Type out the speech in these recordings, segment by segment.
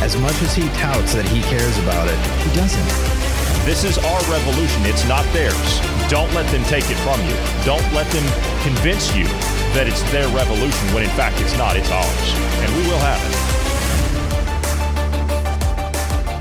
As much as he touts that he cares about it, he doesn't. This is our revolution. It's not theirs. Don't let them take it from you. Don't let them convince you that it's their revolution when in fact it's not. It's ours. And we will have it.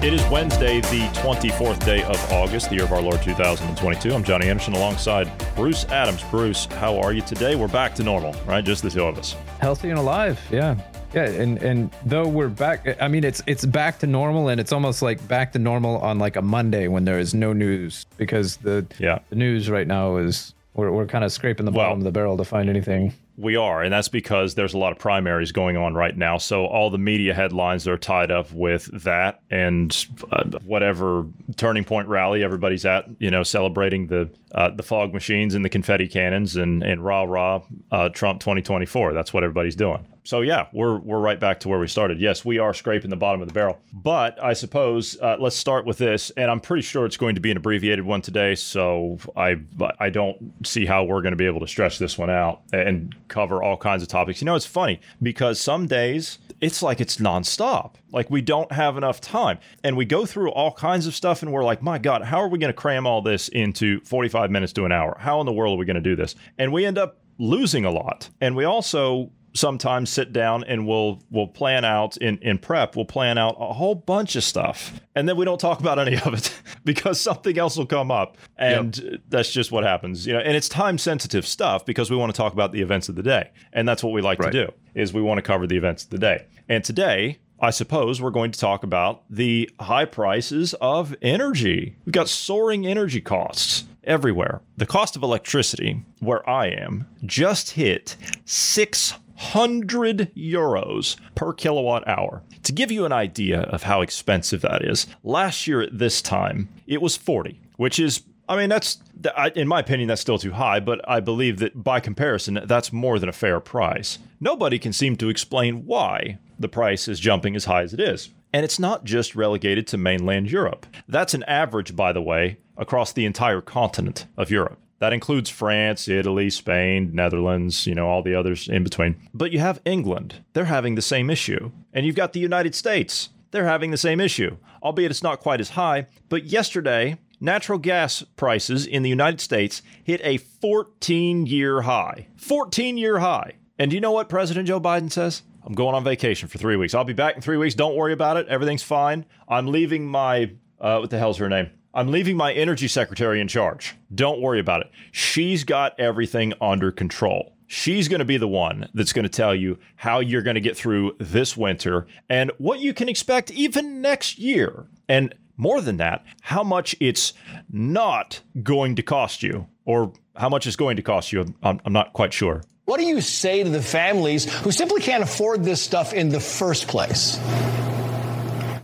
It is Wednesday, the 24th day of August, the year of our Lord 2022. I'm Johnny Anderson alongside Bruce Adams. Bruce, how are you today? We're back to normal, right? Just the two of us. Healthy and alive, yeah. Yeah, and and though we're back, I mean, it's it's back to normal, and it's almost like back to normal on like a Monday when there is no news because the Yeah. the news right now is we're we're kind of scraping the bottom Well- of the barrel to find anything. We are, and that's because there's a lot of primaries going on right now. So all the media headlines are tied up with that and uh, whatever turning point rally everybody's at. You know, celebrating the uh, the fog machines and the confetti cannons and and rah rah uh, Trump 2024. That's what everybody's doing. So yeah, we're we're right back to where we started. Yes, we are scraping the bottom of the barrel. But I suppose uh, let's start with this, and I'm pretty sure it's going to be an abbreviated one today. So I I don't see how we're going to be able to stretch this one out and cover all kinds of topics. You know, it's funny because some days it's like it's nonstop. Like we don't have enough time, and we go through all kinds of stuff, and we're like, my God, how are we going to cram all this into 45 minutes to an hour? How in the world are we going to do this? And we end up losing a lot, and we also sometimes sit down and we'll we'll plan out in in prep we'll plan out a whole bunch of stuff and then we don't talk about any of it because something else will come up and that's just what happens you know and it's time sensitive stuff because we want to talk about the events of the day and that's what we like Right. to do is we want to cover the events of the day and today I suppose we're going to talk about the high prices of energy. We've got soaring energy costs everywhere. The cost of electricity, where I am, just hit 600 euros per kilowatt hour. To give you an idea of how expensive that is, last year at this time, it was 40, which is I mean, that's, in my opinion, that's still too high, but I believe that by comparison, that's more than a fair price. Nobody can seem to explain why the price is jumping as high as it is. And it's not just relegated to mainland Europe. That's an average, by the way, across the entire continent of Europe. That includes France, Italy, Spain, Netherlands, you know, all the others in between. But you have England. They're having the same issue. And you've got the United States. They're having the same issue, albeit it's not quite as high. But yesterday, natural gas prices in the United States hit a 14 year high. 14 year high. And do you know what President Joe Biden says? I'm going on vacation for three weeks. I'll be back in three weeks. Don't worry about it. Everything's fine. I'm leaving my, uh, what the hell's her name? I'm leaving my energy secretary in charge. Don't worry about it. She's got everything under control. She's going to be the one that's going to tell you how you're going to get through this winter and what you can expect even next year. And more than that, how much it's not going to cost you, or how much it's going to cost you. I'm, I'm not quite sure. What do you say to the families who simply can't afford this stuff in the first place?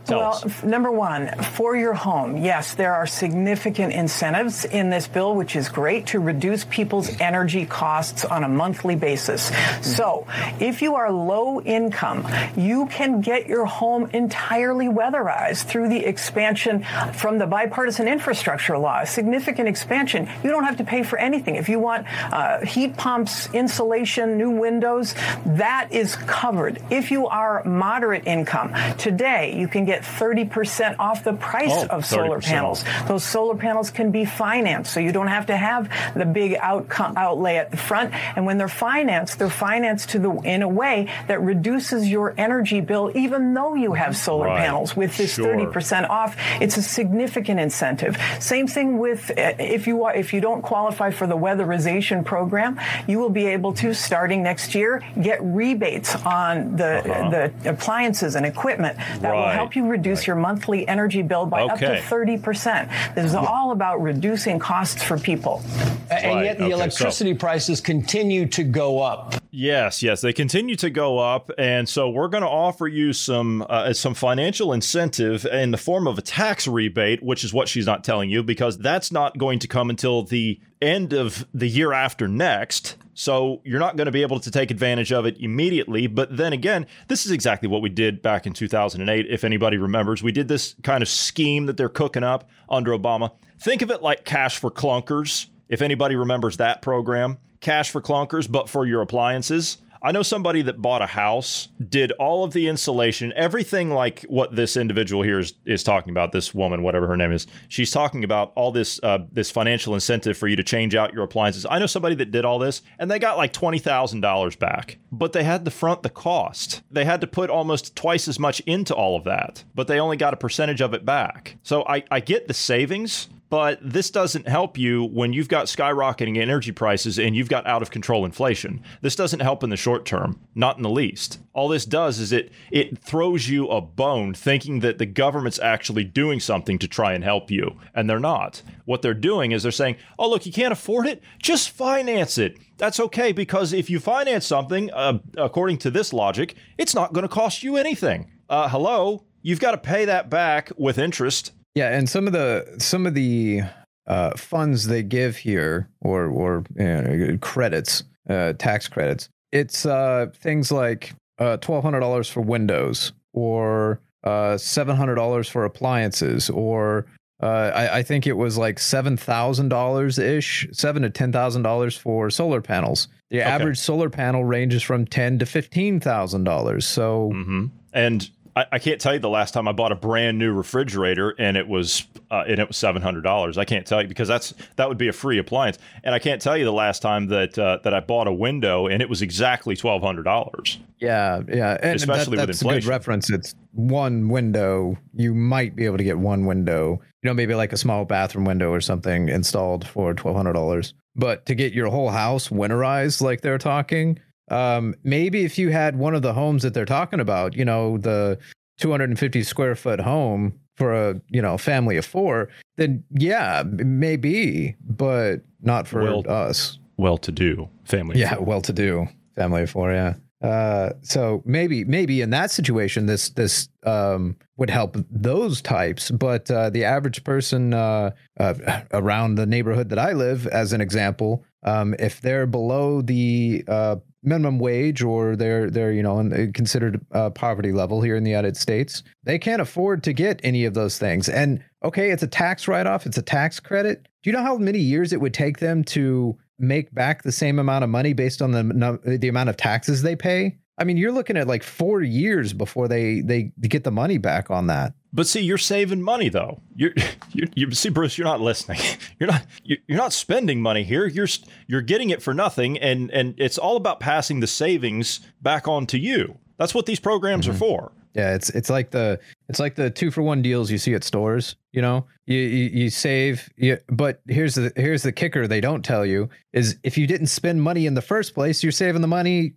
Tell well, us. number one, for your home, yes, there are significant incentives in this bill, which is great to reduce people's energy costs on a monthly basis. So, if you are low income, you can get your home entirely weatherized through the expansion from the bipartisan infrastructure law, a significant expansion. You don't have to pay for anything. If you want uh, heat pumps, insulation, new windows, that is covered. If you are moderate income, today you can get 30% off the price Oh, of solar 30% panels. Those solar panels can be financed, so you don't have to have the big outcome, outlay at the front. And when they're financed, they're financed to the in a way that reduces your energy bill, even though you have solar Right. panels. With this Sure. 30% off, it's a significant incentive. Same thing with uh, if you are if you don't qualify for the weatherization program, you will be able to starting next year get rebates on the the appliances and equipment that will Uh-huh. Help you reduce your monthly energy bill by up to 30%. This is all about reducing costs for people. And yet the okay, so- electricity prices continue to go up. Yes, yes, they continue to go up, and so we're going to offer you some uh, some financial incentive in the form of a tax rebate, which is what she's not telling you because that's not going to come until the end of the year after next. So you're not going to be able to take advantage of it immediately. But then again, this is exactly what we did back in 2008. If anybody remembers, we did this kind of scheme that they're cooking up under Obama. Think of it like cash for clunkers. If anybody remembers that program, cash for clunkers, but for your appliances. I know somebody that bought a house, did all of the insulation, everything like what this individual here is, is talking about. This woman, whatever her name is, she's talking about all this uh, this financial incentive for you to change out your appliances. I know somebody that did all this, and they got like twenty thousand dollars back, but they had to front the cost. They had to put almost twice as much into all of that, but they only got a percentage of it back. So I, I get the savings, but this doesn't help you when you've got skyrocketing energy prices and you've got out of control inflation. This doesn't help in the short term, not in the least. All this does is it it throws you a bone thinking that the government's actually doing something to try and help you, and they're not. What they're doing is they're saying, "Oh, look, you can't afford it? Just finance it." That's okay because if you finance something, uh, according to this logic, it's not going to cost you anything. Uh, hello, you've got to pay that back with interest yeah, and some of the some of the uh, funds they give here, or or you know, credits, uh, tax credits, it's uh, things like uh, twelve hundred dollars for Windows, or uh, seven hundred dollars for appliances, or uh, I, I, think it was like seven thousand dollars ish, seven to ten thousand dollars for solar panels. The okay. average solar panel ranges from ten to fifteen thousand dollars. So, mm-hmm. and I, I, can't tell you the last time I bought a brand new refrigerator and it was uh, and it was seven hundred dollars. I can't tell you because that's that would be a free appliance, and I can't tell you the last time that uh, that I bought a window and it was exactly twelve hundred dollars. Yeah, yeah, and especially that, with inflation. a good reference. It's one window. You might be able to get one window. You know, maybe like a small bathroom window or something installed for twelve hundred dollars. But to get your whole house winterized, like they're talking, um, maybe if you had one of the homes that they're talking about, you know, the 250 square foot home for a you know family of four, then yeah, maybe, but not for well, us. Well to do family. Yeah, well to do family of four. Yeah. Uh, so maybe maybe in that situation this this um, would help those types, but uh, the average person uh, uh around the neighborhood that I live, as an example, um, if they're below the uh, minimum wage or they're they're you know considered uh, poverty level here in the United States, they can't afford to get any of those things. And okay, it's a tax write off, it's a tax credit. Do you know how many years it would take them to make back the same amount of money based on the the amount of taxes they pay? I mean, you're looking at like four years before they they get the money back on that. But see, you're saving money though. You're, you you see, Bruce, you're not listening. You're not you're not spending money here. You're you're getting it for nothing, and and it's all about passing the savings back on to you. That's what these programs mm-hmm. are for. Yeah, it's it's like the it's like the two for one deals you see at stores. You know, you you, you save, you, but here's the here's the kicker they don't tell you is if you didn't spend money in the first place, you're saving the money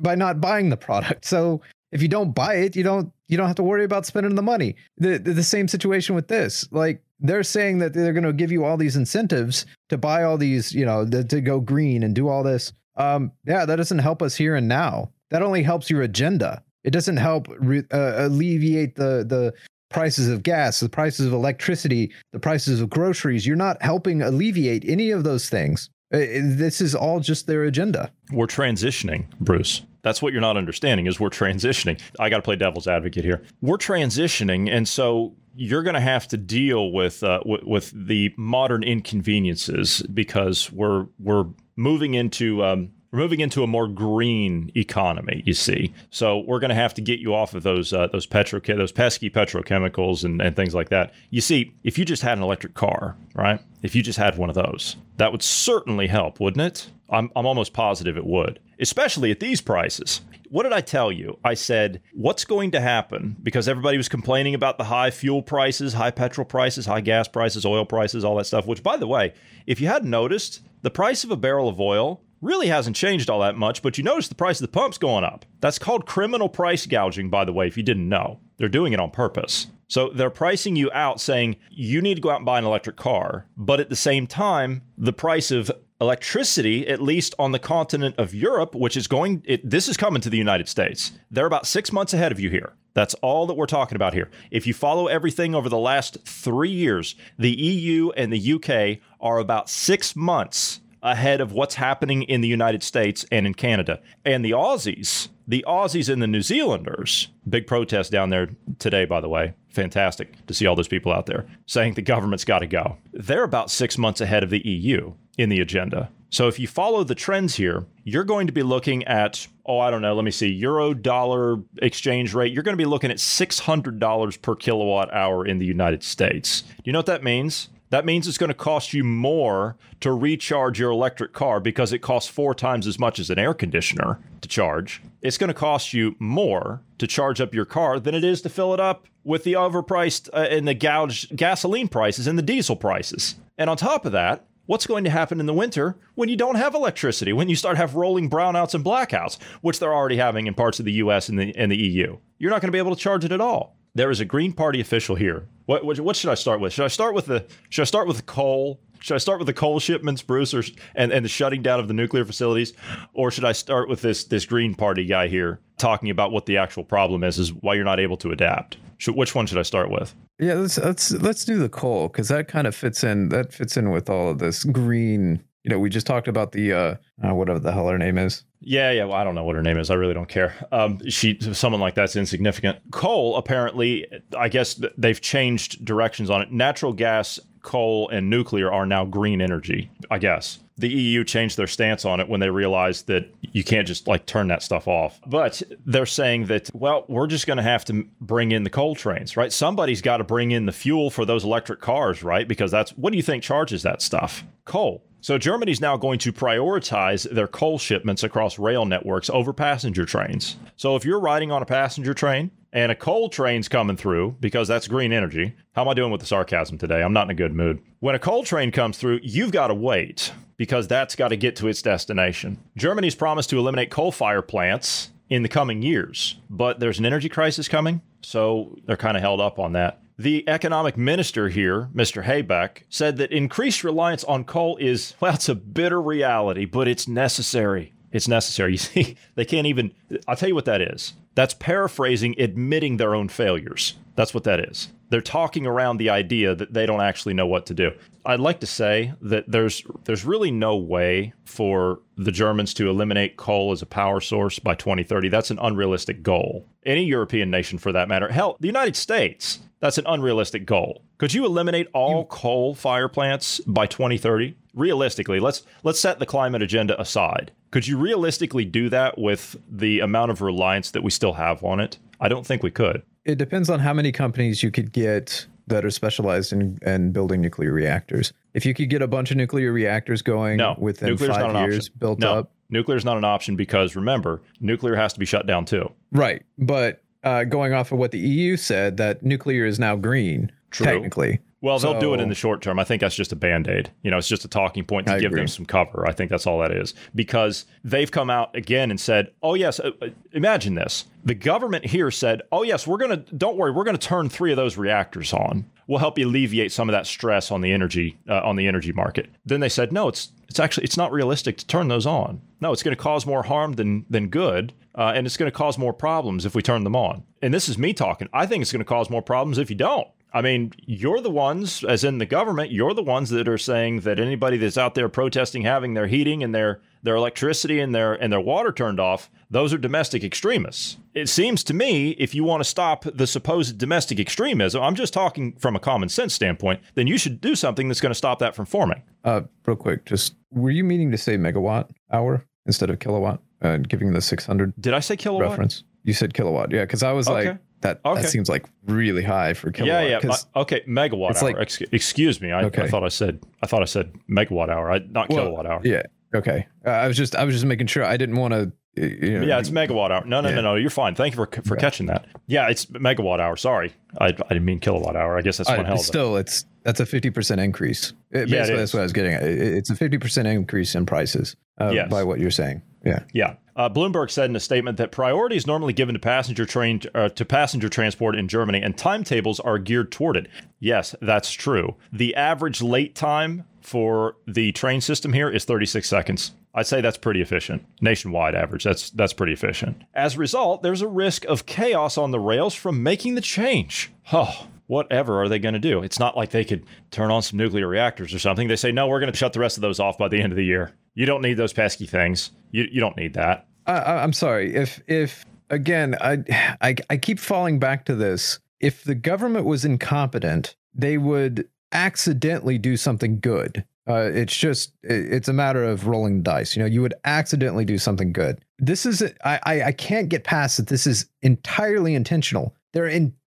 by not buying the product. So if you don't buy it, you don't you don't have to worry about spending the money. The the, the same situation with this. Like they're saying that they're going to give you all these incentives to buy all these, you know, the, to go green and do all this. Um, yeah, that doesn't help us here and now. That only helps your agenda. It doesn't help re- uh, alleviate the the prices of gas, the prices of electricity, the prices of groceries. You're not helping alleviate any of those things. Uh, this is all just their agenda. We're transitioning, Bruce. That's what you're not understanding is we're transitioning. I got to play devil's advocate here. We're transitioning, and so you're going to have to deal with, uh, w- with the modern inconveniences because we're we're moving into um, we're moving into a more green economy, you see. So we're going to have to get you off of those uh, those petro those pesky petrochemicals and, and things like that. You see, if you just had an electric car, right? If you just had one of those, that would certainly help, wouldn't it? I'm I'm almost positive it would, especially at these prices. What did I tell you? I said, what's going to happen? Because everybody was complaining about the high fuel prices, high petrol prices, high gas prices, oil prices, all that stuff, which, by the way, if you hadn't noticed, the price of a barrel of oil really hasn't changed all that much, but you notice the price of the pump's going up. That's called criminal price gouging, by the way, if you didn't know. They're doing it on purpose. So they're pricing you out saying you need to go out and buy an electric car, but at the same time, the price of electricity, at least on the continent of Europe, which is going, it, this is coming to the United States. They're about six months ahead of you here. That's all that we're talking about here. If you follow everything over the last three years, the EU and the UK are about six months ahead of what's happening in the United States and in Canada. And the Aussies, the Aussies and the New Zealanders, big protest down there today, by the way. Fantastic to see all those people out there saying the government's got to go. They're about six months ahead of the EU in the agenda. So if you follow the trends here, you're going to be looking at, oh, I don't know, let me see, euro dollar exchange rate. You're going to be looking at $600 per kilowatt hour in the United States. Do you know what that means? That means it's going to cost you more to recharge your electric car because it costs four times as much as an air conditioner to charge. It's going to cost you more to charge up your car than it is to fill it up with the overpriced uh, and the gouged gasoline prices and the diesel prices. And on top of that, what's going to happen in the winter when you don't have electricity, when you start have rolling brownouts and blackouts, which they're already having in parts of the US and the, and the EU? You're not going to be able to charge it at all. There is a Green Party official here. What, what, what should I start with? Should I start with the should I start with coal? Should I start with the coal shipments, Bruce, or, and, and the shutting down of the nuclear facilities, or should I start with this this Green Party guy here talking about what the actual problem is, is why you're not able to adapt? Should, which one should I start with? Yeah, let's let's let's do the coal because that kind of fits in. That fits in with all of this green. You know, we just talked about the uh, uh whatever the hell her name is. Yeah, yeah. Well, I don't know what her name is. I really don't care. Um, she, someone like that's insignificant. Coal, apparently, I guess they've changed directions on it. Natural gas, coal, and nuclear are now green energy. I guess the EU changed their stance on it when they realized that you can't just like turn that stuff off. But they're saying that, well, we're just going to have to bring in the coal trains, right? Somebody's got to bring in the fuel for those electric cars, right? Because that's what do you think charges that stuff? Coal. So Germany's now going to prioritize their coal shipments across rail networks over passenger trains. So if you're riding on a passenger train and a coal train's coming through because that's green energy, how am I doing with the sarcasm today? I'm not in a good mood. When a coal train comes through, you've got to wait because that's got to get to its destination. Germany's promised to eliminate coal fire plants in the coming years, but there's an energy crisis coming, so they're kind of held up on that. The economic minister here, Mr. Habeck, said that increased reliance on coal is, well, it's a bitter reality, but it's necessary. It's necessary. You see, they can't even, I'll tell you what that is. That's paraphrasing admitting their own failures. That's what that is. They're talking around the idea that they don't actually know what to do. I'd like to say that there's there's really no way for the Germans to eliminate coal as a power source by 2030. That's an unrealistic goal. Any European nation for that matter. Hell, the United States that's an unrealistic goal. Could you eliminate all coal fire plants by 2030? Realistically, let's let's set the climate agenda aside. Could you realistically do that with the amount of reliance that we still have on it? I don't think we could. It depends on how many companies you could get that are specialized in, in building nuclear reactors. If you could get a bunch of nuclear reactors going no, within five years, option. built no, up. Nuclear is not an option because remember, nuclear has to be shut down too. Right. But uh, going off of what the EU said, that nuclear is now green, True. technically. Well, they'll do it in the short term. I think that's just a band aid. You know, it's just a talking point to I give agree. them some cover. I think that's all that is. Because they've come out again and said, oh, yes, uh, uh, imagine this. The government here said, oh, yes, we're going to, don't worry, we're going to turn three of those reactors on. We'll help you alleviate some of that stress on the energy uh, on the energy market. Then they said, no, it's it's actually it's not realistic to turn those on. No, it's going to cause more harm than than good, uh, and it's going to cause more problems if we turn them on. And this is me talking. I think it's going to cause more problems if you don't. I mean, you're the ones, as in the government, you're the ones that are saying that anybody that's out there protesting having their heating and their their electricity and their and their water turned off, those are domestic extremists. It seems to me if you want to stop the supposed domestic extremism, I'm just talking from a common sense standpoint, then you should do something that's going to stop that from forming. Uh, real quick, just were you meaning to say megawatt hour instead of kilowatt? Uh, giving the 600 Did I say kilowatt? reference. You said kilowatt, yeah, because I was Okay. like that. Okay. That seems like really high for kilowatt. Yeah, yeah. my- okay, megawatt it's hour. like- Ex- excuse me. I, I thought I said I thought I said megawatt hour. I, not well, kilowatt hour. Yeah. Okay. Uh, I was just I was just making sure I didn't want to. You know, Yeah, it's megawatt hour. No, no, Yeah. no, no. You're fine. Thank you for for catching that. Yeah, it's megawatt hour. Sorry, I, I didn't mean kilowatt hour. I guess that's one hell of a still, it's that's a fifty percent increase. It, Yeah, basically, that's what I was getting at. It- it's a fifty percent increase in prices uh, Yes. by what you're saying. Yeah. Yeah. Uh, Bloomberg said in a statement that priority is normally given to passenger train uh, to passenger transport in Germany, and timetables are geared toward it. Yes, that's true. The average late time for the train system here is 36 seconds. I'd say that's pretty efficient. Nationwide average, that's that's pretty efficient. As a result, there's a risk of chaos on the rails from making the change. Oh, whatever are they going to do? It's not like they could turn on some nuclear reactors or something. They say, no, we're going to shut the rest of those off by the end of the year. You don't need those pesky things. You, you don't need that. I, I'm sorry. If if again, I, I I keep falling back to this. If the government was incompetent, they would accidentally do something good. Uh, it's just it's a matter of rolling the dice. You know, you would accidentally do something good. This is I, I I can't get past that. This is entirely intentional. They're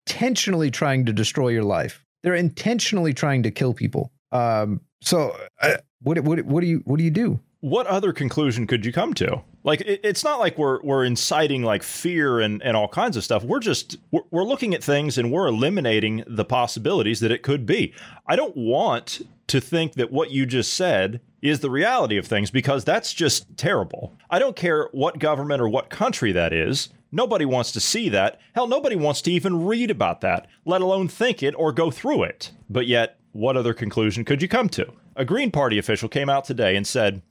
intentionally trying to destroy your life. They're intentionally trying to kill people. Um. So uh, what what what do you what do you do? what other conclusion could you come to? Like, it, it's not like we're we're inciting like fear and, and all kinds of stuff. We're just we're, we're looking at things and we're eliminating the possibilities that it could be. I don't want to think that what you just said is the reality of things because that's just terrible. I don't care what government or what country that is. Nobody wants to see that. Hell, nobody wants to even read about that, let alone think it or go through it. But yet, what other conclusion could you come to? A Green Party official came out today and said,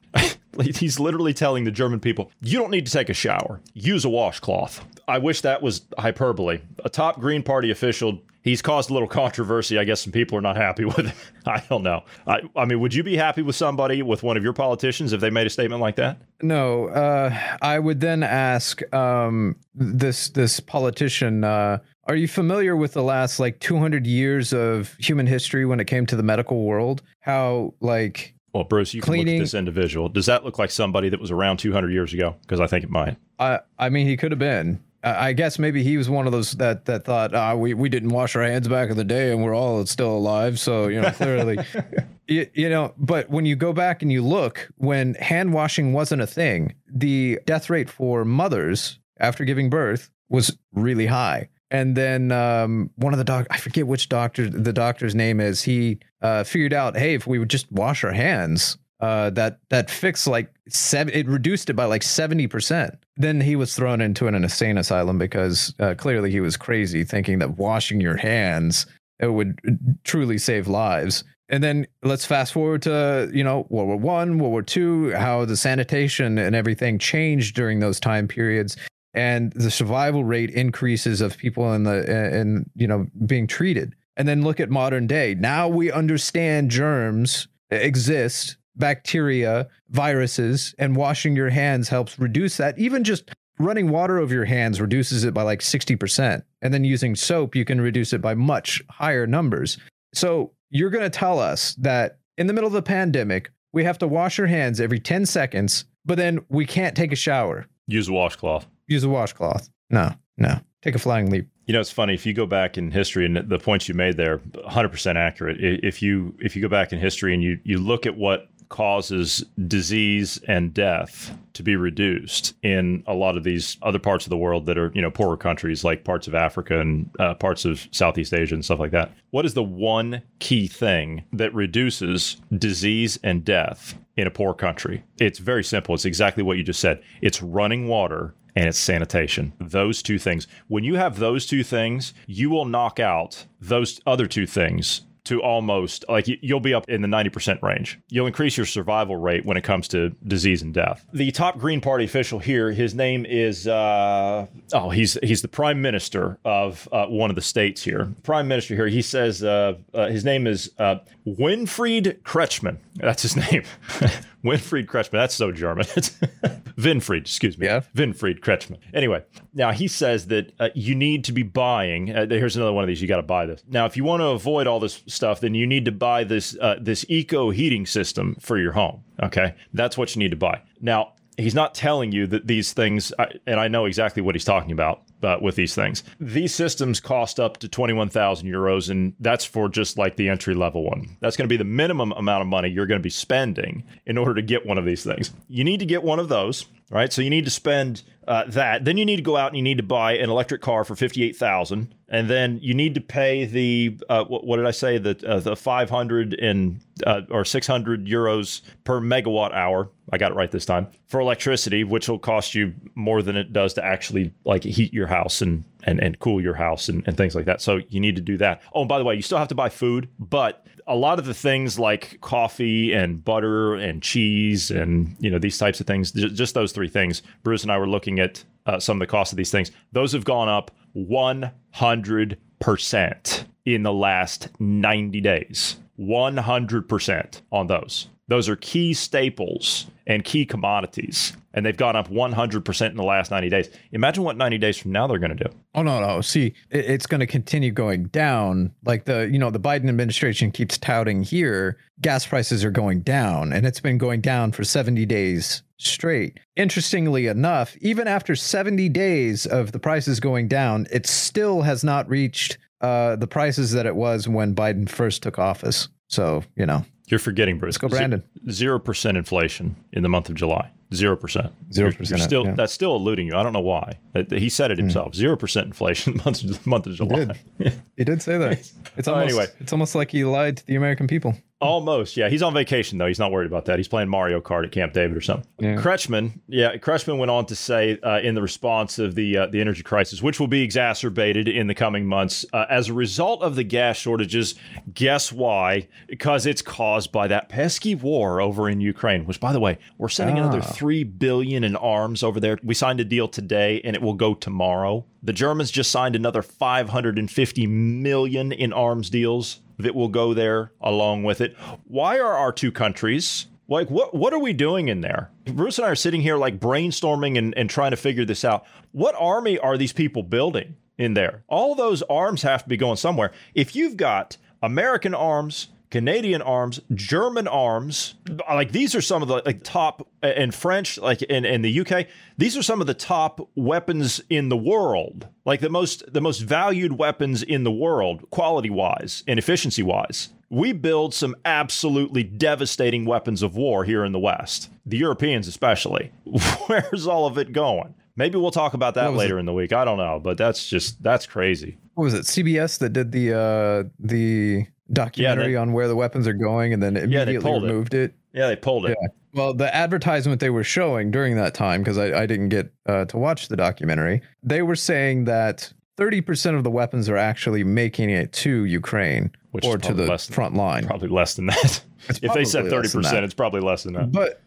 He's literally telling the German people, you don't need to take a shower. Use a washcloth. I wish that was hyperbole. A top Green Party official, he's caused a little controversy. I guess some people are not happy with it. I don't know. I, I mean, would you be happy with somebody, with one of your politicians, if they made a statement like that? No. Uh, I would then ask um, this this politician, uh, are you familiar with the last like 200 years of human history when it came to the medical world? How like well, Bruce, you Cleaning. can look at this individual. Does that look like somebody that was around 200 years ago? Because I think it might. I I mean, he could have been. I guess maybe he was one of those that that thought ah, we we didn't wash our hands back in the day and we're all still alive. So you know clearly, you, you know. But when you go back and you look, when hand washing wasn't a thing, the death rate for mothers after giving birth was really high. And then um, one of the doc, I forget which doctor the doctor's name is. He uh, figured out, hey, if we would just wash our hands, uh, that that fixed like seven. It reduced it by like seventy percent. Then he was thrown into an insane asylum because uh, clearly he was crazy, thinking that washing your hands it would truly save lives. And then let's fast forward to you know World War One, World War Two, how the sanitation and everything changed during those time periods and the survival rate increases of people in the and you know being treated. And then look at modern day. Now we understand germs exist bacteria viruses and washing your hands helps reduce that. Even just running water over your hands reduces it by like 60% and then using soap you can reduce it by much higher numbers. So you're going to tell us that in the middle of the pandemic we have to wash our hands every 10 seconds but then we can't take a shower. Use a washcloth use a washcloth. No, no. Take a flying leap. You know, it's funny if you go back in history and the points you made there, 100% accurate. If you if you go back in history and you you look at what causes disease and death to be reduced in a lot of these other parts of the world that are, you know, poorer countries like parts of Africa and uh, parts of Southeast Asia and stuff like that. What is the one key thing that reduces disease and death in a poor country? It's very simple. It's exactly what you just said. It's running water and it's sanitation. Those two things. When you have those two things, you will knock out those other two things to almost like you'll be up in the 90% range. You'll increase your survival rate when it comes to disease and death. The top Green Party official here, his name is uh, oh, he's he's the prime minister of uh, one of the states here. Prime minister here, he says uh, uh his name is uh, Winfried Kretschmann. That's his name. Winfried Kretschmann. That's so German. Winfried, excuse me. Yeah. Winfried Kretschmann. Anyway, now he says that uh, you need to be buying. Uh, here's another one of these. You got to buy this. Now, if you want to avoid all this stuff, then you need to buy this uh, this eco heating system for your home. Okay, that's what you need to buy. Now, he's not telling you that these things, and I know exactly what he's talking about uh, with these things. These systems cost up to 21,000 euros, and that's for just like the entry level one. That's going to be the minimum amount of money you're going to be spending in order to get one of these things. You need to get one of those, right? So you need to spend uh, that. Then you need to go out and you need to buy an electric car for 58,000, and then you need to pay the uh, what, what, did I say the uh, the 500 and uh, or 600 euros per megawatt hour I got it right this time. For electricity, which will cost you more than it does to actually like heat your house and and, and cool your house and, and things like that. So you need to do that. Oh, by the way, you still have to buy food, but a lot of the things like coffee and butter and cheese and you know these types of things, just those three things. Bruce and I were looking at uh, some of the cost of these things. Those have gone up 100% in the last 90 days. 100% on those. Those are key staples and key commodities, and they've gone up 100% in the last 90 days. Imagine what 90 days from now they're going to do. Oh no, no. See, it's going to continue going down. Like the, you know, the Biden administration keeps touting here, gas prices are going down, and it's been going down for 70 days straight. Interestingly enough, even after 70 days of the prices going down, it still has not reached uh, the prices that it was when Biden first took office. So, you know, You're forgetting, Bruce. Let's go, Brandon. Zero percent inflation in the month of July. Zero percent. 0%, still yeah. Hmm. that's still eluding you. I don't know why. He said it himself. Zero percent inflation the month, month of July. he did say that. It's Oh, almost, anyway. it's almost like he lied to the American people. Almost, yeah. He's on vacation though. He's not worried about that. He's playing Mario Kart at Camp David or something. Yeah. Kretschmann, yeah, Kretschmann went on to say uh, in the response of the uh, the energy crisis, which will be exacerbated in the coming months uh, as a result of the gas shortages. Guess why? Because it's caused by that pesky war over in Ukraine. Which, by the way, we're sending another Ah. three billion in arms over there. We signed a deal today, and it will go tomorrow. The Germans just signed another 550 million in arms deals that will go there along with it. Why are our two countries like what what are we doing in there? Bruce and I are sitting here like brainstorming and, and trying to figure this out. What army are these people building in there? All those arms have to be going somewhere. If you've got American arms, Canadian arms, German arms. Like these are some of the like top and French, like in, in the UK. These are some of the top weapons in the world. Like the most the most valued weapons in the world, quality wise and efficiency wise. We build some absolutely devastating weapons of war here in the West. The Europeans especially. Where's all of it going? Maybe we'll talk about that later in the week. I don't know, but that's just that's crazy. What was it? CBS that did the uh the documentary on where the weapons are going and then Yeah, immediately they pulled it. it. Yeah, they pulled it. Yeah. Well, the advertisement they were showing during that time, because I, I didn't get uh, to watch the documentary, they were saying that 30% of the weapons are actually making it to Ukraine Which or to the less than- front line. Probably less than that. If they said 30%, it's probably less than that. But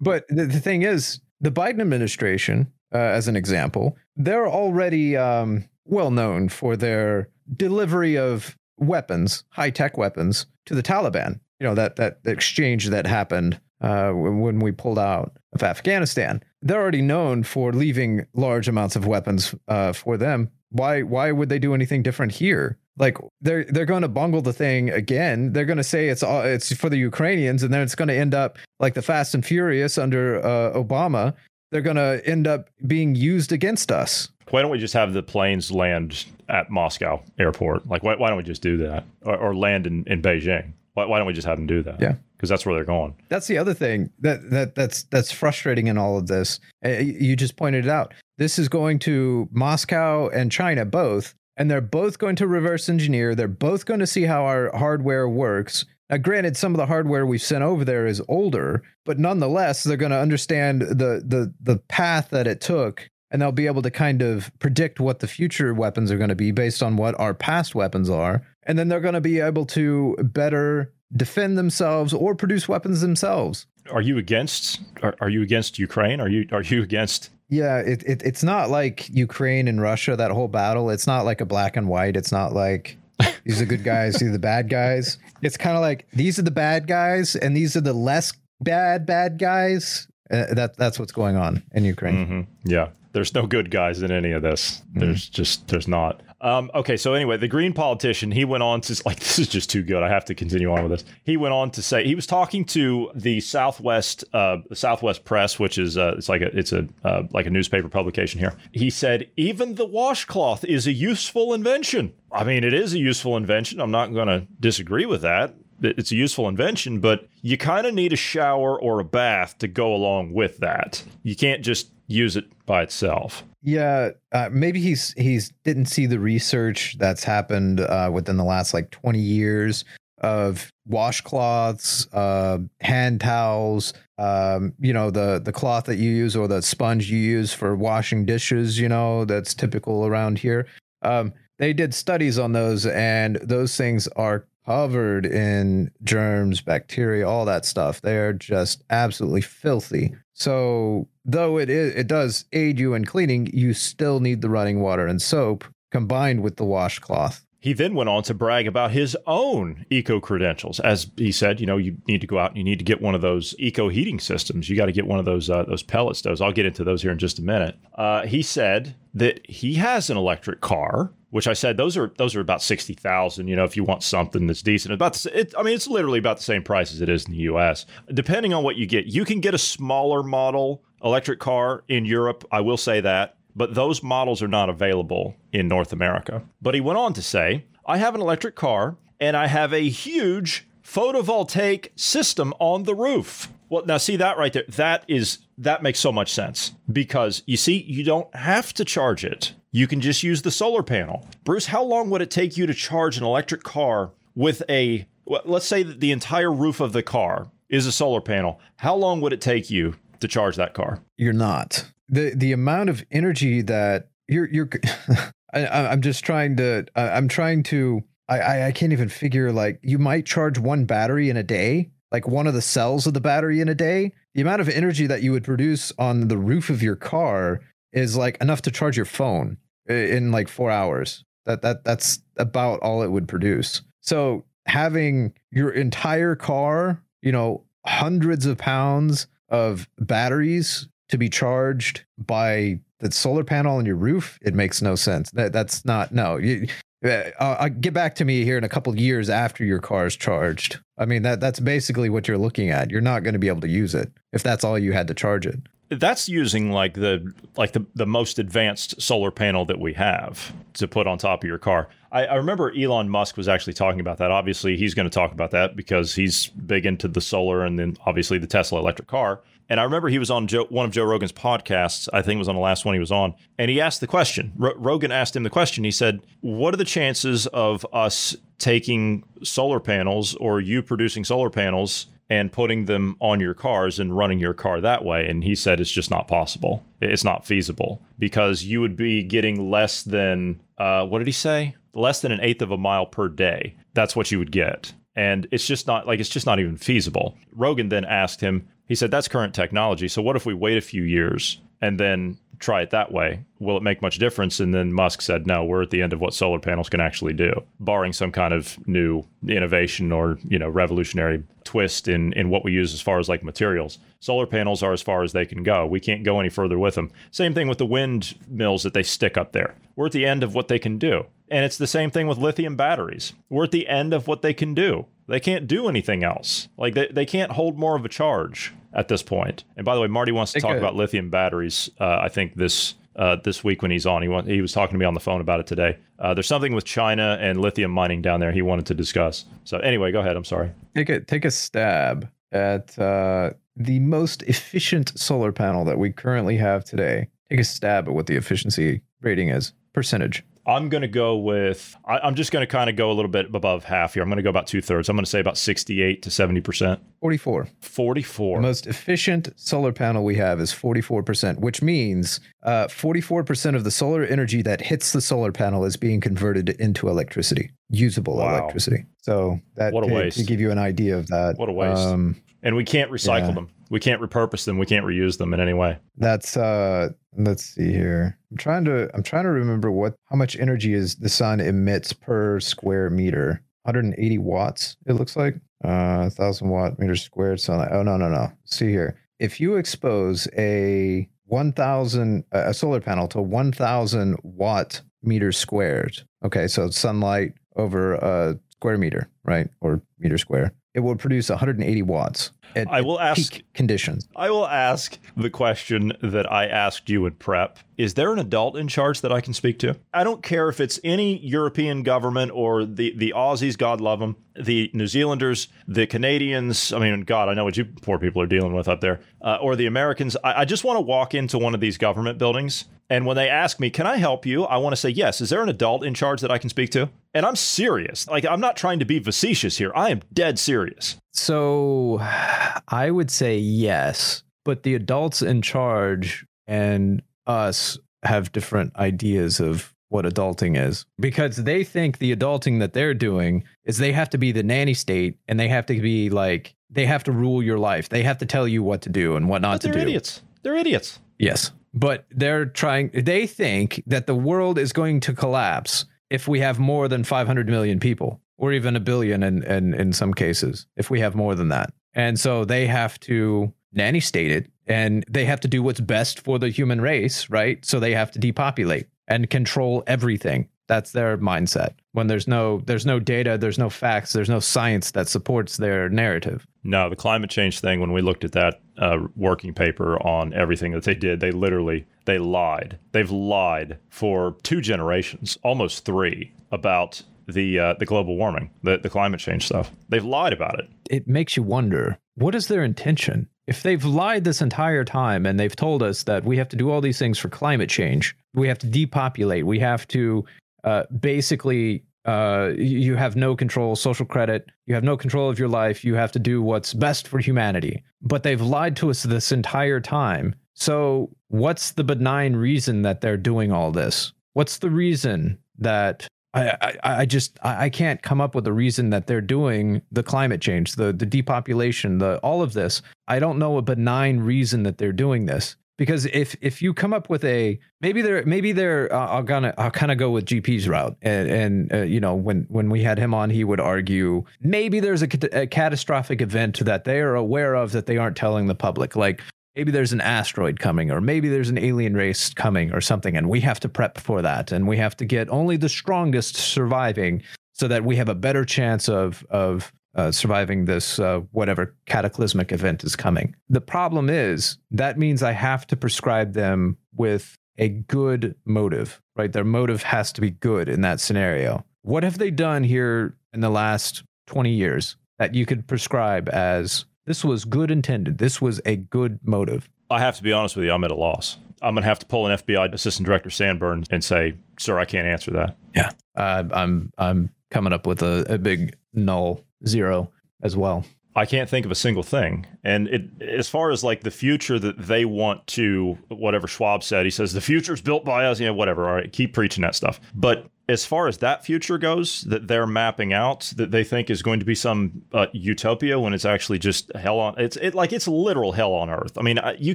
but the, the thing is, the Biden administration, uh, as an example, they're already um, well known for their delivery of weapons, high tech weapons, to the Taliban. You know that that exchange that happened uh, when we pulled out of Afghanistan. They're already known for leaving large amounts of weapons uh, for them. Why why would they do anything different here? Like they're they're going to bungle the thing again. They're going to say it's all it's for the Ukrainians, and then it's going to end up like the Fast and Furious under uh, Obama. They're going to end up being used against us. Why don't we just have the planes land at Moscow airport? Like, why, why don't we just do that, or, or land in, in Beijing? Why, why don't we just have them do that? Yeah. because that's where they're going. That's the other thing that that that's that's frustrating in all of this. Uh, You just pointed it out. This is going to Moscow and China both, and they're both going to reverse engineer. They're both going to see how our hardware works. Now, granted, some of the hardware we've sent over there is older, but nonetheless, they're going to understand the the the path that it took, and they'll be able to kind of predict what the future weapons are going to be based on what our past weapons are, and then they're going to be able to better defend themselves or produce weapons themselves. Are you against? Are, are you against Ukraine? Are you are you against? Yeah, it, it it's not like Ukraine and Russia that whole battle. It's not like a black and white. It's not like these are the good guys, these are the bad guys. It's kind of like these are the bad guys and these are the less bad bad guys. Uh, that that's what's going on in Ukraine. hmm Yeah, there's no good guys in any of this. There's just there's not. Um, okay, so anyway, the Green politician he went on to like this is just too good. I have to continue on with this. He went on to say he was talking to the Southwest uh, Southwest Press, which is uh, it's like a it's a uh, like a newspaper publication here. He said even the washcloth is a useful invention. I mean, it is a useful invention. I'm not going to disagree with that it's a useful invention, but you kind of need a shower or a bath to go along with that. You can't just use it by itself. Yeah, uh, maybe he's he's didn't see the research that's happened uh, within the last like twenty years of washcloths, uh, hand towels, um, you know, the the cloth that you use or the sponge you use for washing dishes, you know, that's typical around here. Um, they did studies on those, and those things are covered in germs, bacteria, all that stuff. They're just absolutely filthy. So, though it is, it does aid you in cleaning, you still need the running water and soap combined with the washcloth. He then went on to brag about his own eco credentials. As he said, you know, you need to go out and you need to get one of those eco heating systems. You got to get one of those uh, those pellet stoves. I'll get into those here in just a minute. Uh, he said that he has an electric car, which I said those are those are about sixty thousand. You know, if you want something that's decent, about the, it, I mean, it's literally about the same price as it is in the U.S. Depending on what you get, you can get a smaller model electric car in Europe. I will say that but those models are not available in North America. But he went on to say, I have an electric car and I have a huge photovoltaic system on the roof. Well, now see that right there. That is that makes so much sense because you see, you don't have to charge it. You can just use the solar panel. Bruce, how long would it take you to charge an electric car with a well, let's say that the entire roof of the car is a solar panel. How long would it take you to charge that car? You're not the the amount of energy that you're you're I, i'm just trying to i'm trying to I, I can't even figure like you might charge one battery in a day like one of the cells of the battery in a day. The amount of energy that you would produce on the roof of your car is like enough to charge your phone in like four hours. That that that's about all it would produce. So having your entire car you know hundreds of pounds of batteries to be charged by the solar panel on your roof, it makes no sense. That that's not no. You, uh, uh get back to me here in a couple years after your car is charged. I mean that that's basically what you're looking at. You're not going to be able to use it if that's all you had to charge it. That's using like the like the, the most advanced solar panel that we have to put on top of your car. I, I remember Elon Musk was actually talking about that. Obviously, he's going to talk about that because he's big into the solar and then obviously the Tesla electric car. And I remember he was on Joe, one of Joe Rogan's podcasts. I think it was on the last one he was on. And he asked the question. R- Rogan asked him the question. He said, What are the chances of us taking solar panels or you producing solar panels and putting them on your cars and running your car that way? And he said, It's just not possible. It's not feasible because you would be getting less than, uh, what did he say? Less than an eighth of a mile per day. That's what you would get and it's just not like it's just not even feasible. Rogan then asked him, he said, That's current technology. So what if we wait a few years and then try it that way? Will it make much difference? And then Musk said, No, we're at the end of what solar panels can actually do, barring some kind of new innovation or, you know, revolutionary twist in, in what we use as far as like materials. Solar panels are as far as they can go. We can't go any further with them. Same thing with the wind mills that they stick up there. We're at the end of what they can do. And it's the same thing with lithium batteries. We're at the end of what they can do. They can't do anything else. Like they, they can't hold more of a charge at this point. And by the way, Marty wants to talk about lithium batteries. Uh, I think this uh, this week when he's on, he want, he was talking to me on the phone about it today. Uh, there's something with China and lithium mining down there he wanted to discuss. So anyway, go ahead. I'm sorry. Take a take a stab at uh, the most efficient solar panel that we currently have today. Take a stab at what the efficiency rating is percentage. I'm going to go with, I, am just going to kind of go a little bit above half here. I'm going to go about two thirds. I'm going to say about 68 to 70%. 44. 44. The most efficient solar panel we have is 44%, which means uh, 44% of the solar energy that hits the solar panel is being converted into electricity, usable wow. electricity. So that what a to, waste. to give you an idea of that. What a waste. Um, and we can't recycle yeah. them. We can't repurpose them. We can't reuse them in any way. That's uh let's see here. I'm trying to I'm trying to remember what how much energy is the sun emits per square meter. 180 watts, it looks like. Uh, 1000 watt meter squared sunlight. Oh no, no, no. See here. If you expose a 1000 a solar panel to 1000 watt meters squared. Okay, so sunlight over a square meter, right? Or meter square it will produce 180 watts. At, I will ask conditions. I will ask the question that I asked you in prep is there an adult in charge that I can speak to? I don't care if it's any European government or the, the Aussies, God love them, the New Zealanders, the Canadians. I mean, God, I know what you poor people are dealing with up there, uh, or the Americans. I, I just want to walk into one of these government buildings. And when they ask me, can I help you? I want to say, yes. Is there an adult in charge that I can speak to? And I'm serious. Like, I'm not trying to be facetious here. I am dead serious. So I would say yes, but the adults in charge and us have different ideas of what adulting is because they think the adulting that they're doing is they have to be the nanny state and they have to be like they have to rule your life. They have to tell you what to do and what not to they're do. idiots. They're idiots. Yes. But they're trying, they think that the world is going to collapse if we have more than 500 million people, or even a billion in, in, in some cases, if we have more than that. And so they have to nanny state it and they have to do what's best for the human race, right? So they have to depopulate and control everything. That's their mindset. When there's no there's no data, there's no facts, there's no science that supports their narrative. No, the climate change thing. When we looked at that uh, working paper on everything that they did, they literally they lied. They've lied for two generations, almost three, about the uh, the global warming, the the climate change stuff. They've lied about it. it makes you wonder what is their intention? If they've lied this entire time and they've told us that we have to do all these things for climate change, we have to depopulate, we have to uh, basically, uh, you have no control, social credit, you have no control of your life, you have to do what's best for humanity. But they've lied to us this entire time. So, what's the benign reason that they're doing all this? What's the reason that I, I, I just I can't come up with a reason that they're doing the climate change, the the depopulation, the all of this. I don't know a benign reason that they're doing this. Because if if you come up with a maybe they're maybe they're uh, I'll gonna I'll kind of go with GP's route. And and uh, you know when when we had him on he would argue maybe there's a, a catastrophic event that they are aware of that they aren't telling the public. Like maybe there's an asteroid coming or maybe there's an alien race coming or something and we have to prep for that and we have to get only the strongest surviving so that we have a better chance of of uh, surviving this uh, whatever cataclysmic event is coming. The problem is that means i have to prescribe them with a good motive right? Their motive has to be good in that scenario. What have they done here in the last 20 years that you could prescribe as this was good intended. This was a good motive. I have to be honest with you. I'm at a loss. I'm going to have to pull an FBI Assistant Director Sanborn and say, "Sir, I can't answer that." Yeah, uh, I'm I'm coming up with a, a big null zero as well. I can't think of a single thing. And it, as far as like the future that they want to, whatever Schwab said, he says the future is built by us. You know, whatever. All right, keep preaching that stuff. But as far as that future goes, that they're mapping out, that they think is going to be some uh, utopia when it's actually just hell on. It's it like it's literal hell on earth. I mean, I- you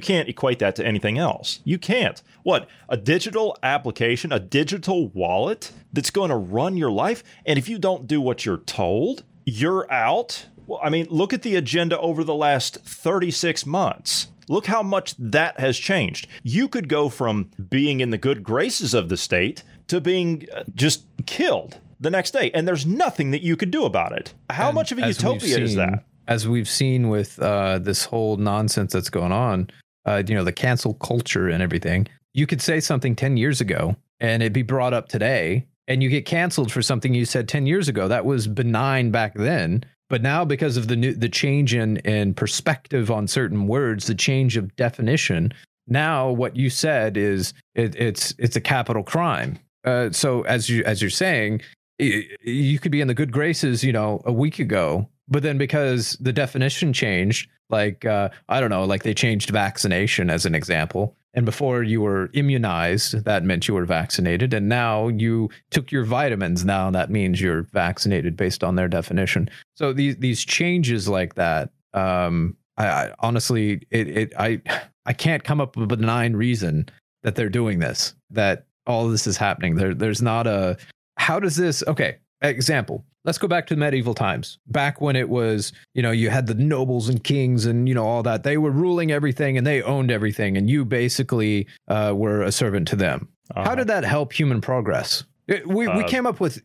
can't equate that to anything else. You can't. What a digital application, a digital wallet that's going to run your life, and if you don't do what you're told, you're out. Well, I mean, look at the agenda over the last 36 months. Look how much that has changed. You could go from being in the good graces of the state to being uh, just killed the next day, and there's nothing that you could do about it. How And much of a utopia is that? As we've seen with uh, this whole nonsense that's going on, uh, you know, the cancel culture and everything. You could say something ten years ago, and it'd be brought up today, and you get canceled for something you said ten years ago. That was benign back then, but now because of the new the change in in perspective on certain words, the change of definition, now what you said is it, it's it's a capital crime. Uh, so as you as you're saying, you could be in the good graces, you know, a week ago, but then because the definition changed, like uh, I don't know, like they changed vaccination as an example, and before you were immunized, that meant you were vaccinated, and now you took your vitamins. Now that means you're vaccinated based on their definition. So these these changes like that, um, I, I honestly, it, it I I can't come up with a benign reason that they're doing this. That all this is happening. There, there's not a. How does this? Okay, example. Let's go back to the medieval times. Back when it was, you know, you had the nobles and kings and you know all that. They were ruling everything and they owned everything, and you basically uh, were a servant to them. How did that help human progress? Uh, We, we Uh, came up with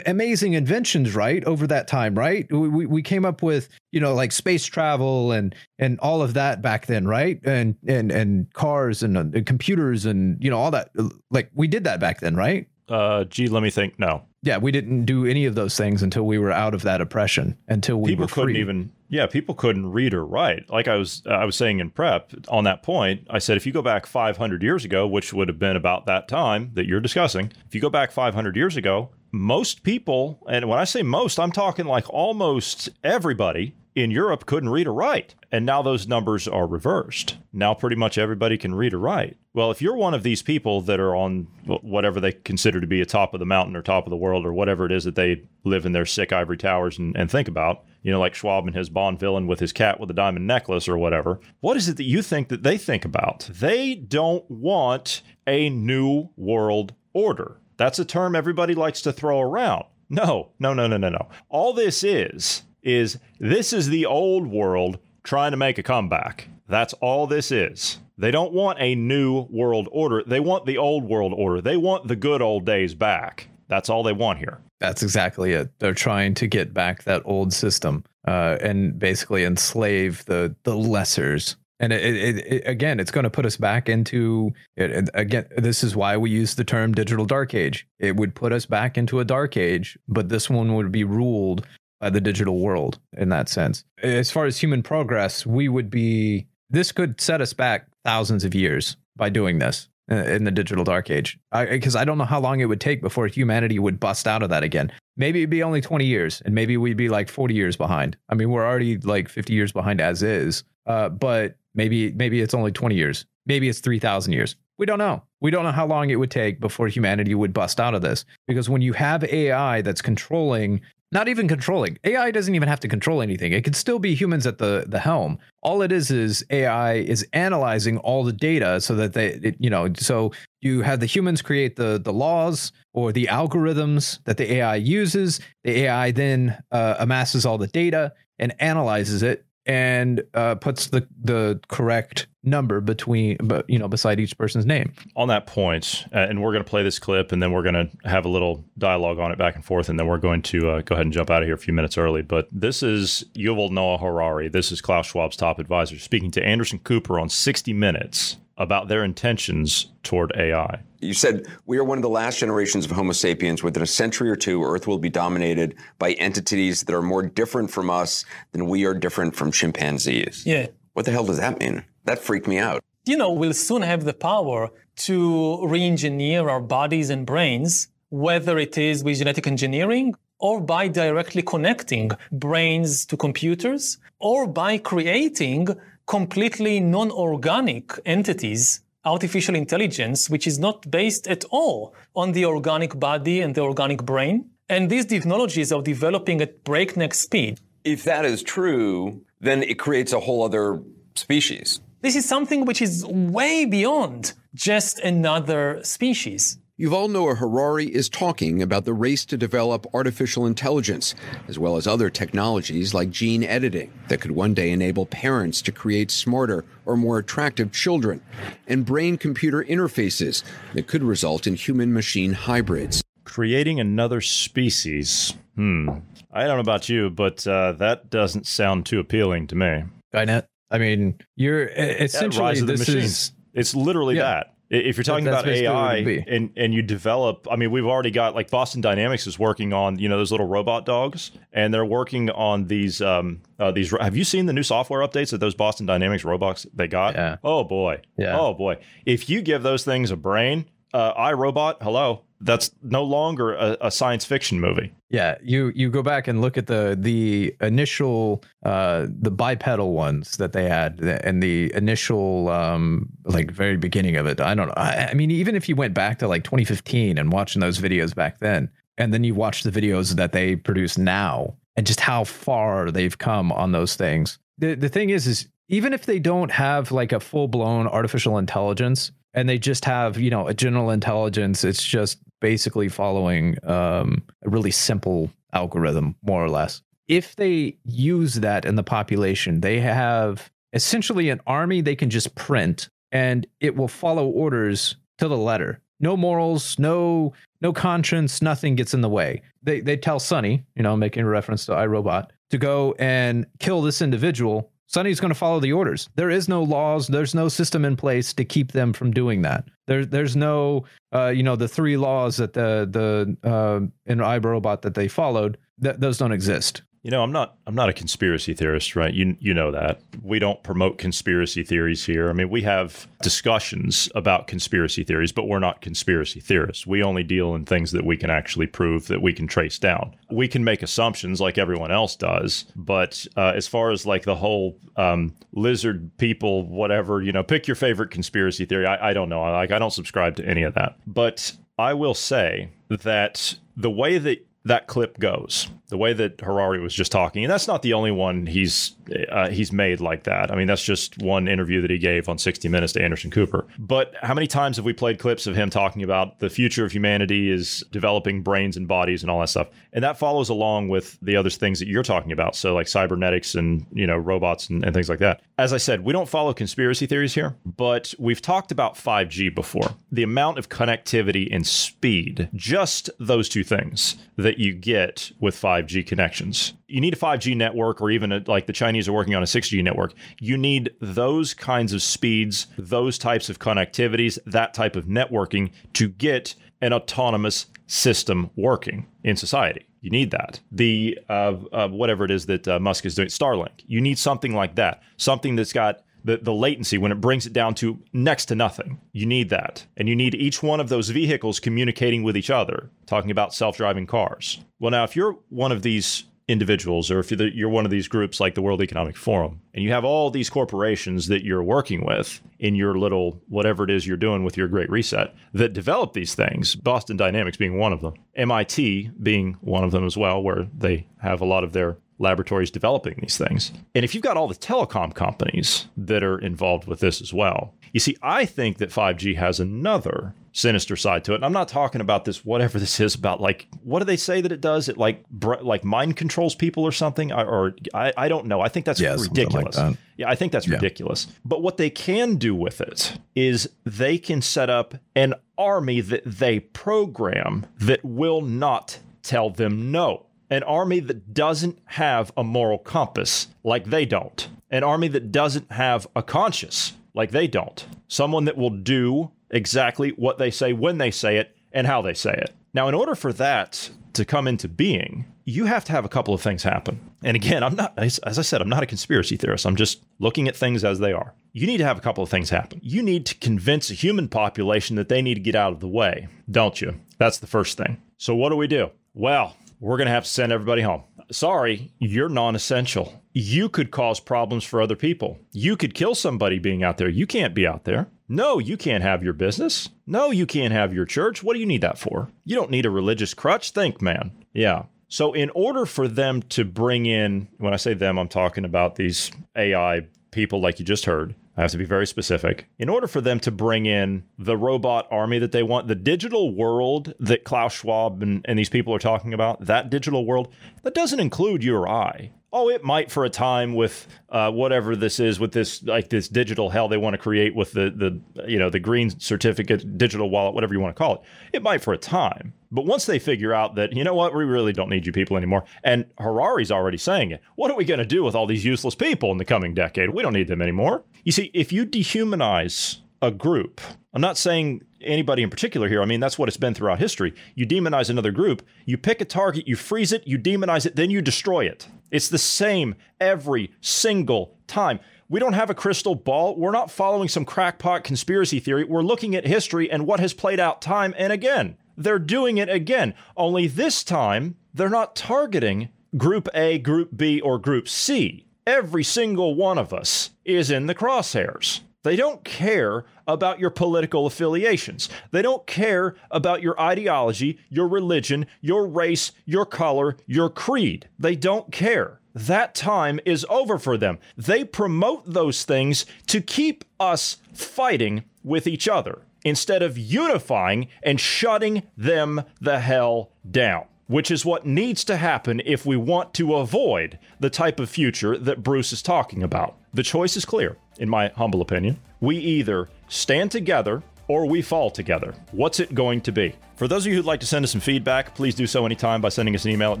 amazing inventions, right? Over that time, right? We, we, we came up with, you know, like space travel and and all of that back then, right? And and and cars and, uh, computers and you know all that. Like we did that back then, right? Uh, gee, let me think. No, Yeah, we didn't do any of those things until we were out of that oppression. Until we people were couldn't even. Yeah, people couldn't read or write. Like I was, I was saying in prep on that point. I said if you go back 500 years ago, which would have been about that time that you're discussing, if you go back 500 years ago, most people, and when I say most, I'm talking like almost everybody in Europe couldn't read or write. And now those numbers are reversed. Now pretty much everybody can read or write. Well, if you're one of these people that are on whatever they consider to be a top of the mountain or top of the world or whatever it is that they live in their sick ivory towers and, and think about, you know, like Schwab and his Bond villain with his cat with a diamond necklace or whatever, what is it that you think that they think about? They don't want a new world order. That's a term everybody likes to throw around. No, no, no, no, no, no. All this is, is this is the old world trying to make a comeback. That's all this is. They don't want a new world order. They want the old world order. They want the good old days back. That's all they want here. That's exactly it. They're trying to get back that old system uh, and basically enslave the the lessers. And it, it, it, again, it's going to put us back into again. This is why we use the term digital dark age. It would put us back into a dark age, but this one would be ruled by the digital world in that sense. As far as human progress, we would be. This could set us back thousands of years by doing this uh, in the digital dark age. Because I, don't know how long it would take before humanity would bust out of that again. Maybe it'd be only 20 years and maybe we'd be like 40 years behind. I mean we're already like 50 years behind as is uh, but maybe maybe it's only 20 years. Maybe it's 3000 years. We don't know. We don't know how long it would take before humanity would bust out of this. Because when you have ai that's controlling not even controlling. Ai doesn't even have to control anything. It could still be humans at the the helm. All it is is ai is analyzing all the data so that they it, you know so you have the humans create the the laws or the algorithms that the ai uses. The ai then uh, amasses all the data and analyzes it and uh, puts the the correct number between but you know beside each person's name on that point, uh, and we're going to play this clip, and then we're going to have a little dialogue on it back and forth, and then we're going to uh, go ahead and jump out of here a few minutes early. But this is Yuval Noah Harari. This is Klaus Schwab's top advisor speaking to Anderson Cooper on 60 Minutes about their intentions toward AI. You said we are one of the last generations of Homo sapiens. Within a century or two, Earth will be dominated by entities that are more different from us than we are different from chimpanzees. Yeah. What the hell does that mean? That freaked me out. You know, we'll soon have the power to re engineer our bodies and brains, whether it is with genetic engineering or by directly connecting brains to computers or by creating completely non organic entities, artificial intelligence, which is not based at all on the organic body and the organic brain. And these technologies are developing at breakneck speed. If that is true, then it creates a whole other species. This is something which is way beyond just another species. Yuval Noah Harari is talking about the race to develop artificial intelligence, as well as other technologies like gene editing that could one day enable parents to create smarter or more attractive children, and brain computer interfaces that could result in human machine hybrids. Creating another species. Hmm. I don't know about you, but uh, that doesn't sound too appealing to me. Skynet. I mean, you're essentially Rise of the this is It's literally Yeah. that. If you're talking about AI and, and you develop, I mean, we've already got like Boston Dynamics is working on, you know, those little robot dogs, and they're working on these. Um, uh, these. Have you seen the new software updates that those Boston Dynamics robots they got? Yeah. Oh boy. Yeah. Oh boy. If you give those things a brain, uh, iRobot, hello, that's no longer a, a science fiction movie. Yeah, you you go back and look at the the initial uh the bipedal ones that they had and the initial um like very beginning of it. I don't know. I, I mean even if you went back to like 2015 and watching those videos back then and then you watch the videos that they produce now and just how far they've come on those things. The the thing is is even if they don't have like a full-blown artificial intelligence and they just have, you know, a general intelligence, it's just basically following um, a really simple algorithm, more or less. If they use that in the population, they have essentially an army they can just print and it will follow orders to the letter. No morals, no no conscience, nothing gets in the way. They they tell Sonny, you know, making reference to iRobot, to go and kill this individual. Sonny's going to follow the orders. There is no laws. There's no system in place to keep them from doing that. There, there's no, uh, you know, the three laws that the the uh, in iRobot that they followed. Th- those don't exist. You know, I'm not I'm not a conspiracy theorist, right? You you know that. We don't promote conspiracy theories here. I mean, we have discussions about conspiracy theories, but we're not conspiracy theorists. We only deal in things that we can actually prove that we can trace down. We can make assumptions like everyone else does, but uh, as far as like the whole um, lizard people, whatever, you know, pick your favorite conspiracy theory. I, I don't know. I, like I don't subscribe to any of that, but I will say that the way that that clip goes, the way that Harari was just talking, and that's not the only one he's uh, he's made like that. I mean, that's just one interview that he gave on 60 Minutes to Anderson Cooper. But how many times have we played clips of him talking about the future of humanity is developing brains and bodies and all that stuff? And that follows along with the other things that you're talking about, so like cybernetics and you know robots and, and things like that. As I said, we don't follow conspiracy theories here, but we've talked about 5G before. The amount of connectivity and speed, just those two things that you get with 5G connections. You need a 5G network, or even a, like the Chinese are working on a 6G network. You need those kinds of speeds, those types of connectivities, that type of networking to get an autonomous system working in society. You need that. The uh, uh, whatever it is that uh, Musk is doing, Starlink. You need something like that. Something that's got the, the latency when it brings it down to next to nothing. You need that. And you need each one of those vehicles communicating with each other, talking about self driving cars. Well, now, if you're one of these individuals or if you're, one of these groups like the World Economic Forum and you have all these corporations that you're working with in your little whatever it is you're doing with your great reset that develop these things, Boston Dynamics being one of them, MIT being one of them as well, where they have a lot of their laboratories developing these things. And if you've got all the telecom companies that are involved with this as well, you see, I think that 5G has another sinister side to it. And I'm not talking about this, whatever this is about, like, what do they say that it does? It like, br- like mind controls people or something? I, or I, I don't know. I think that's Yeah, something like ridiculous. that. Yeah, I think that's Yeah. ridiculous. But what they can do with it is they can set up an army that they program that will not tell them no. An army that doesn't have a moral compass like they don't. An army that doesn't have a conscience like they don't. Someone that will do exactly what they say when they say it and how they say it. Now, in order for that to come into being, you have to have a couple of things happen. And again, I'm not, as I said, I'm not a conspiracy theorist. I'm just looking at things as they are. You need to have a couple of things happen. You need to convince a human population that they need to get out of the way, don't you? That's the first thing. So, what do we do? Well, we're going to have to send everybody home. Sorry, you're non essential. You could cause problems for other people. You could kill somebody being out there. You can't be out there. No, you can't have your business. No, you can't have your church. What do you need that for? You don't need a religious crutch. Think, man. Yeah. So, in order for them to bring in, when I say them, I'm talking about these AI people like you just heard. I have to be very specific. In order for them to bring in the robot army that they want, the digital world that Klaus Schwab and, and these people are talking about, that digital world, that doesn't include you or I. Oh, it might for a time with uh, whatever this is, with this like this digital hell they want to create with the the you know the green certificate, digital wallet, whatever you want to call it. It might for a time, but once they figure out that you know what, we really don't need you people anymore, and Harari's already saying it. What are we going to do with all these useless people in the coming decade? We don't need them anymore. You see, if you dehumanize a group, I'm not saying anybody in particular here. I mean, that's what it's been throughout history. You demonize another group, you pick a target, you freeze it, you demonize it, then you destroy it. It's the same every single time. We don't have a crystal ball. We're not following some crackpot conspiracy theory. We're looking at history and what has played out time and again. They're doing it again. Only this time, they're not targeting Group A, Group B, or Group C. Every single one of us is in the crosshairs. They don't care about your political affiliations. They don't care about your ideology, your religion, your race, your color, your creed. They don't care. That time is over for them. They promote those things to keep us fighting with each other instead of unifying and shutting them the hell down. Which is what needs to happen if we want to avoid the type of future that Bruce is talking about. The choice is clear, in my humble opinion. We either stand together or we fall together? What's it going to be? For those of you who'd like to send us some feedback, please do so anytime by sending us an email at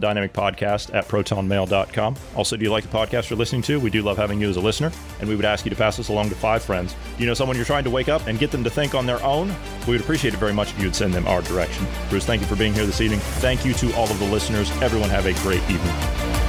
dynamicpodcast at protonmail.com. Also, do you like the podcast you're listening to? We do love having you as a listener, and we would ask you to pass us along to five friends. You know someone you're trying to wake up and get them to think on their own? We would appreciate it very much if you would send them our direction. Bruce, thank you for being here this evening. Thank you to all of the listeners. Everyone have a great evening.